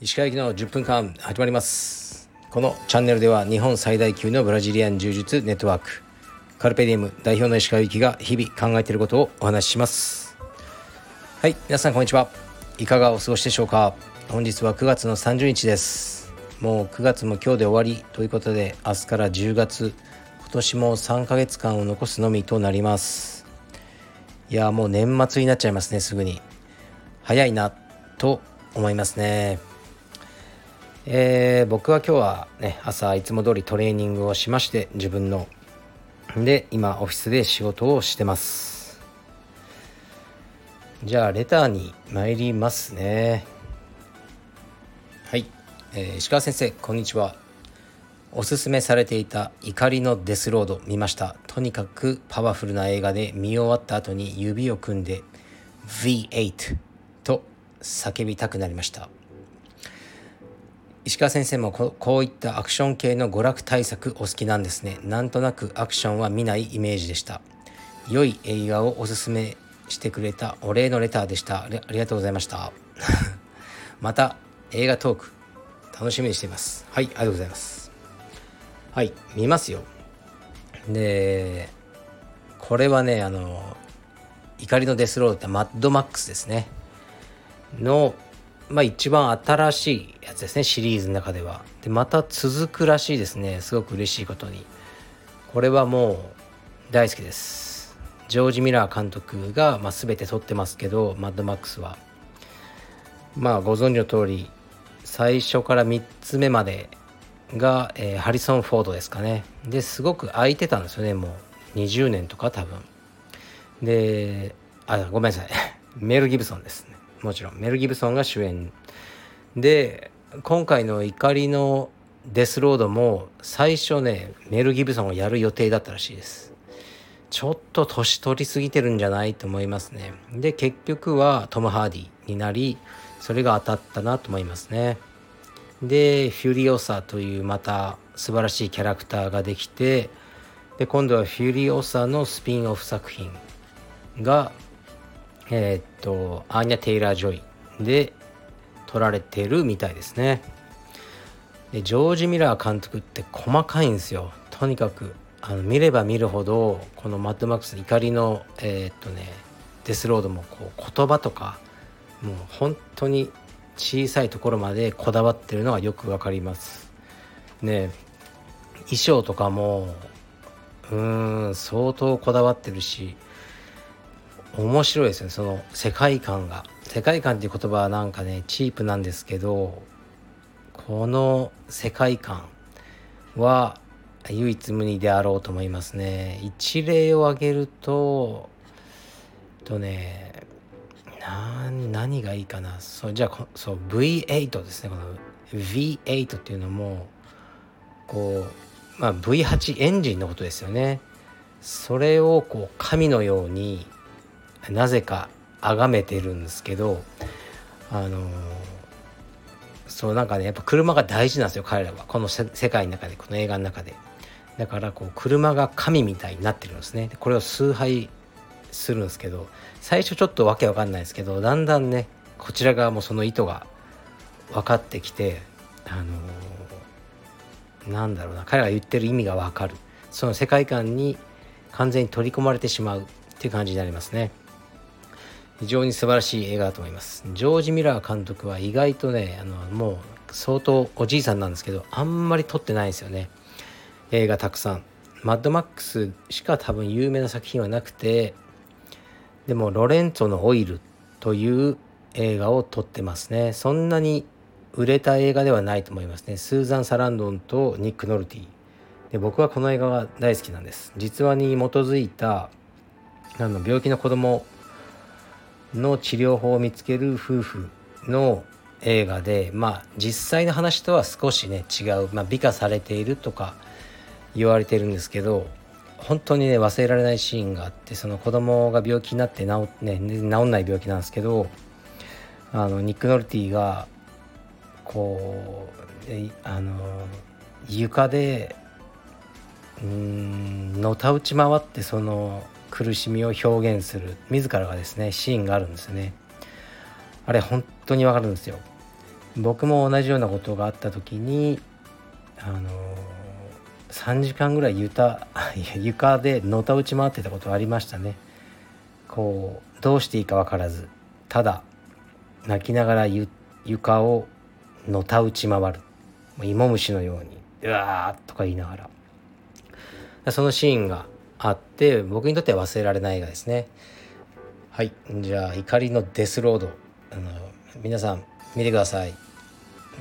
石川行の10分間始まります。このチャンネルでは日本最大級のブラジリアン柔術ネットワークカルペディウム代表の石川行きが日々考えていることをお話しします。はい皆さんこんにちは。いかがお過ごしでしょうか。本日は9月の30日です。もう9月も今日で終わりということで明日から10月今年も3ヶ月間を残すのみとなります。いやもう年末になっちゃいますねすぐに。早いなと思いますね。えー、僕は今日はね朝いつも通りトレーニングをしまして自分の。で今オフィスで仕事をしてます。じゃあレターに参りますね。はい、えー、石川先生こんにちは。おすすめされていた怒りのデスロード見ました。とにかくパワフルな映画で見終わった後に指を組んで V8 と叫びたくなりました。石川先生もこういったアクション系の娯楽対策お好きなんですね。なんとなくアクションは見ないイメージでした。良い映画をおすすめしてくれたお礼のレターでした。ありがとうございました。また映画トーク楽しみにしています。はいありがとうございます。はい見ますよ。でこれはねあの怒りのデスロードってマッドマックスですね。のまあ一番新しいやつですねシリーズの中では。でまた続くらしいですね。すごく嬉しいことに。これはもう大好きです。ジョージ・ミラー監督が、まあ、全て撮ってますけどマッドマックスは。まあご存知の通り最初から3つ目までが、えー、ハリソン・フォードですかね。ですごく空いてたんですよね。もう20年とか多分。であごめんなさい。メル・ギブソンですね。もちろん。メル・ギブソンが主演。で今回の怒りのデスロードも最初ねメル・ギブソンをやる予定だったらしいです。ちょっと年取りすぎてるんじゃないと思いますね。で結局はトム・ハーディになりそれが当たったなと思いますね。でフュリオサというまた素晴らしいキャラクターができてで今度はフュリオサのスピンオフ作品がえー、っとアーニャ・テイラー・ジョイで撮られてるみたいですね。でジョージ・ミラー監督って細かいんですよ。とにかくあの見れば見るほどこのマッドマックス怒りのえー、っとねデスロードもこう言葉とかもう本当に小さいところまでこだわってるのがよくわかります。ね衣装とかもうーん相当こだわってるし面白いですね。その世界観が。世界観っていう言葉はなんかねチープなんですけどこの世界観は唯一無二であろうと思いますね。一例を挙げるととね何がいいかな。そうじゃあそう V8 ですねこの。V8 っていうのもこう、まあ、V8 エンジンのことですよね。それをこう神のようになぜか崇めてるんですけどあのそうなんかねやっぱ車が大事なんですよ彼らは。この世界の中でこの映画の中で。だからこう車が神みたいになってるんですね。これを崇拝するんですけど最初ちょっとわけわかんないですけどだんだんねこちら側もその意図が分かってきてあのー、なんだろうな彼が言ってる意味が分かる。その世界観に完全に取り込まれてしまうっていう感じになりますね。非常に素晴らしい映画だと思います。ジョージ・ミラー監督は意外とねあのもう相当おじいさんなんですけどあんまり撮ってないんですよね。映画たくさん。マッドマックスしか多分有名な作品はなくてでもロレンツォのオイルという映画を撮ってますね。そんなに売れた映画ではないと思いますね。スーザン・サランドンとニック・ノルティ。で僕はこの映画が大好きなんです。実話に基づいたあの病気の子供の治療法を見つける夫婦の映画でまあ実際の話とは少しね違う、まあ、美化されているとか言われてるんですけど本当にね忘れられないシーンがあってその子供が病気になって治,、ね、治んない病気なんですけどあのニック・ノルティがこうあの床でんのたうち回ってその苦しみを表現する自らがですねシーンがあるんですよね。あれ本当にわかるんですよ。僕も同じようなことがあった時にあの3時間ぐらい床 床でのた打ち回ってたことありましたね。こうどうしていいか分からずただ泣きながら床をのた打ち回る。芋虫のように「うわー」とか言いながら。そのシーンがあって僕にとっては忘れられない映画ですね。はいじゃあ怒りのデスロード。あの皆さん見てください。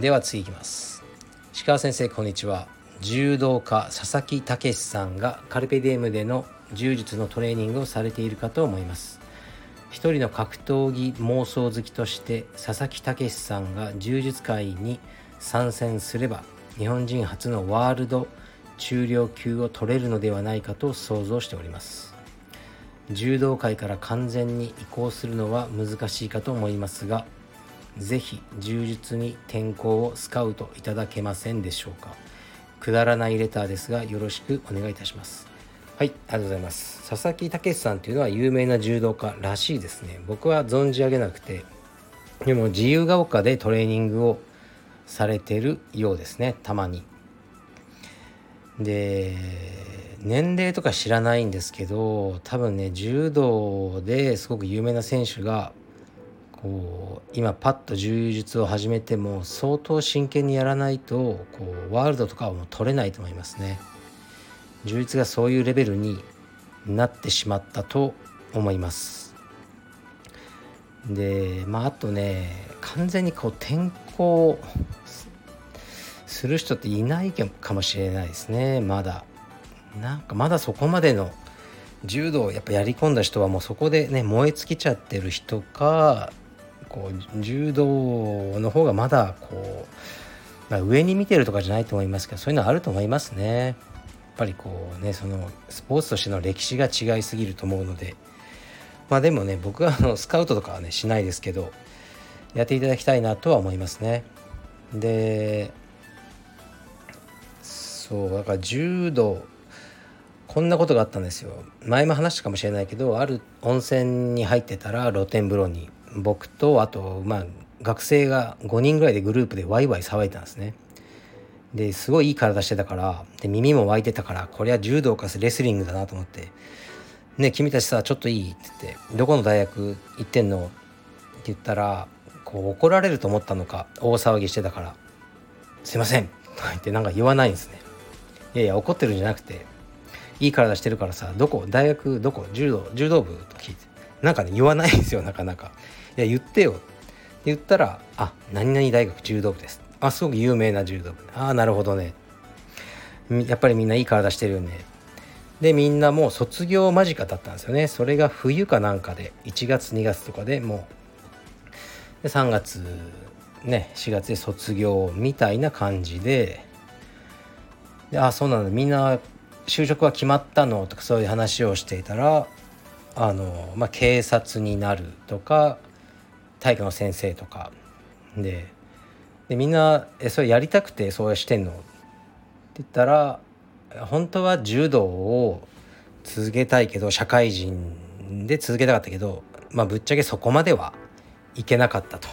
では次いきます。石川先生こんにちは。柔道家佐々木武さんがカルペディエムでの柔術のトレーニングをされているかと思います。一人の格闘技妄想好きとして佐々木武さんが柔術界に参戦すれば日本人初のワールド中量級を取れるのではないかと想像しております。柔道界から完全に移行するのは難しいかと思いますが是非柔術に転向をスカウトいただけませんでしょうか。くだらないレターですがよろしくお願いいたします。はいありがとうございます。佐々木武さんっていうのは有名な柔道家らしいですね。僕は存じ上げなくてでも自由が丘でトレーニングをされてるようですね。たまに。で年齢とか知らないんですけど多分ね柔道ですごく有名な選手がこう今パッと柔術を始めても相当真剣にやらないとこうワールドとかはもう取れないと思いますね。柔術がそういうレベルになってしまったと思います。でまああとね完全にこう転校する人っていないかもしれないですねまだなんかまだそこまでの柔道をやっぱやり込んだ人はもうそこでね燃え尽きちゃってる人かこう柔道の方がまだこう、まあ、上に見てるとかじゃないと思いますけどそういうのはあると思いますね。やっぱりこうねそのスポーツとしての歴史が違いすぎると思うので。まあでもね僕はあのスカウトとかはねしないですけどやっていただきたいなとは思いますね。でそうだから柔道こんなことがあったんですよ。前も話したかもしれないけどある温泉に入ってたら露天風呂に僕とあとまあ学生が5人ぐらいでグループでワイワイ騒いでたんですねですごいいい体してたからで耳も湧いてたからこれは柔道かレスリングだなと思って「ね君たちさちょっといい?」って言って「どこの大学行ってんの?」って言ったらこう怒られると思ったのか大騒ぎしてたから「すいません」とか言ってなんか言わないんですねいやいや怒ってるんじゃなくていい体してるからさどこ大学どこ柔道柔道部と聞いてなんかね言わないですよ なかなか。いや言ってよ。って言ったらあ何々大学柔道部です。あすごく有名な柔道部。ああなるほどね。やっぱりみんないい体してるよね。でみんなもう卒業間近だったんですよね。それが冬かなんかで1月2月とかでもう。で3月ね4月で卒業みたいな感じで。であそうなんだ。みんな就職は決まったの？とかそういう話をしていたらあの、まあ、警察になるとか体育の先生とかででみんな「えそれやりたくてそうしてんの?」って言ったら本当は柔道を続けたいけど社会人で続けたかったけど、まあ、ぶっちゃけそこまではいけなかったと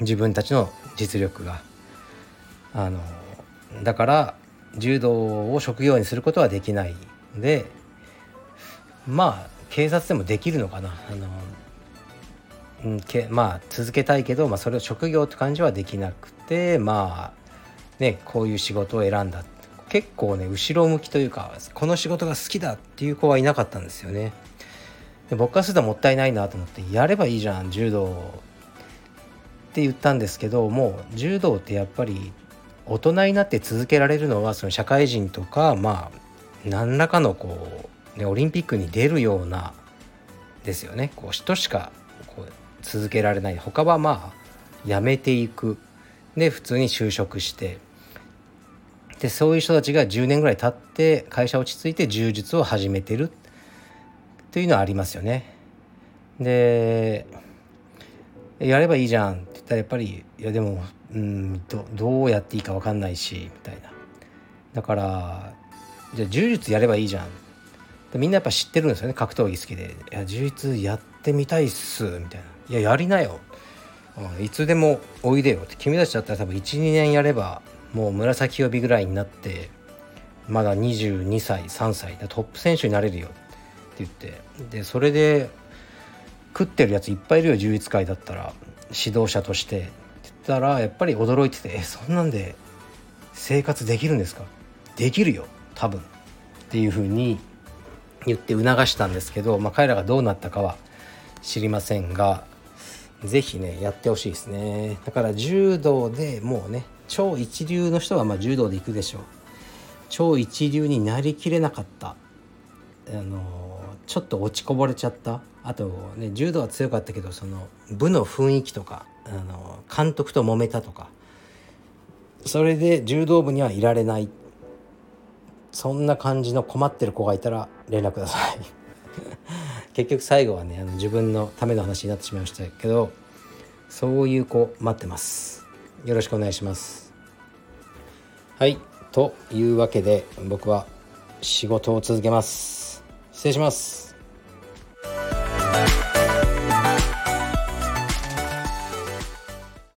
自分たちの実力が。あのだから柔道を職業にすることはできないでまあ警察でもできるのかな？あの、うんけまあ続けたいけど、まあ、それを職業って感じはできなくてまあねこういう仕事を選んだ結構ね後ろ向きというかこの仕事が好きだっていう子はいなかったんですよね。で僕からするともったいないなと思ってやればいいじゃん柔道って言ったんですけどもう柔道ってやっぱり大人になって続けられるのはその社会人とかまあ何らかのこう、ね、オリンピックに出るようなですよね。こう人しかこう続けられない。他はまあやめていく。で普通に就職して。でそういう人たちが10年ぐらい経って会社落ち着いて柔術を始めてる。というのはありますよね。でやればいいじゃん。って言ったらやっぱりいやでもうんどどうやっていいか分かんないしみたいな。だからじゃあ柔術やればいいじゃん。みんなやっぱ知ってるんですよね。格闘技好きで「いや充実やってみたいっす」みたいな「いややりなよ」いつでもおいでよって。君たちだったら多分12年やればもう紫帯ぐらいになってまだ22歳3歳。トップ選手になれるよって言って。でそれで食ってるやついっぱいいるよ充実会だったら。指導者として。って言ったらやっぱり驚いてて「えそんなんで生活できるんですか?」できるよ多分。っていうふうに言って促したんですけど、まあ、彼らがどうなったかは知りませんが是非ねやってほしいですね。だから柔道でもうね超一流の人はま柔道で行くでしょう。超一流になりきれなかった。あのちょっと落ちこぼれちゃった。あとね柔道は強かったけどその部の雰囲気とかあの監督と揉めたとか。それで柔道部にはいられない。そんな感じの困ってる子がいたら連絡ください。結局最後はねあの自分のための話になってしまいましたけどそういう子待ってます。よろしくお願いします。はいというわけで僕は仕事を続けます。失礼します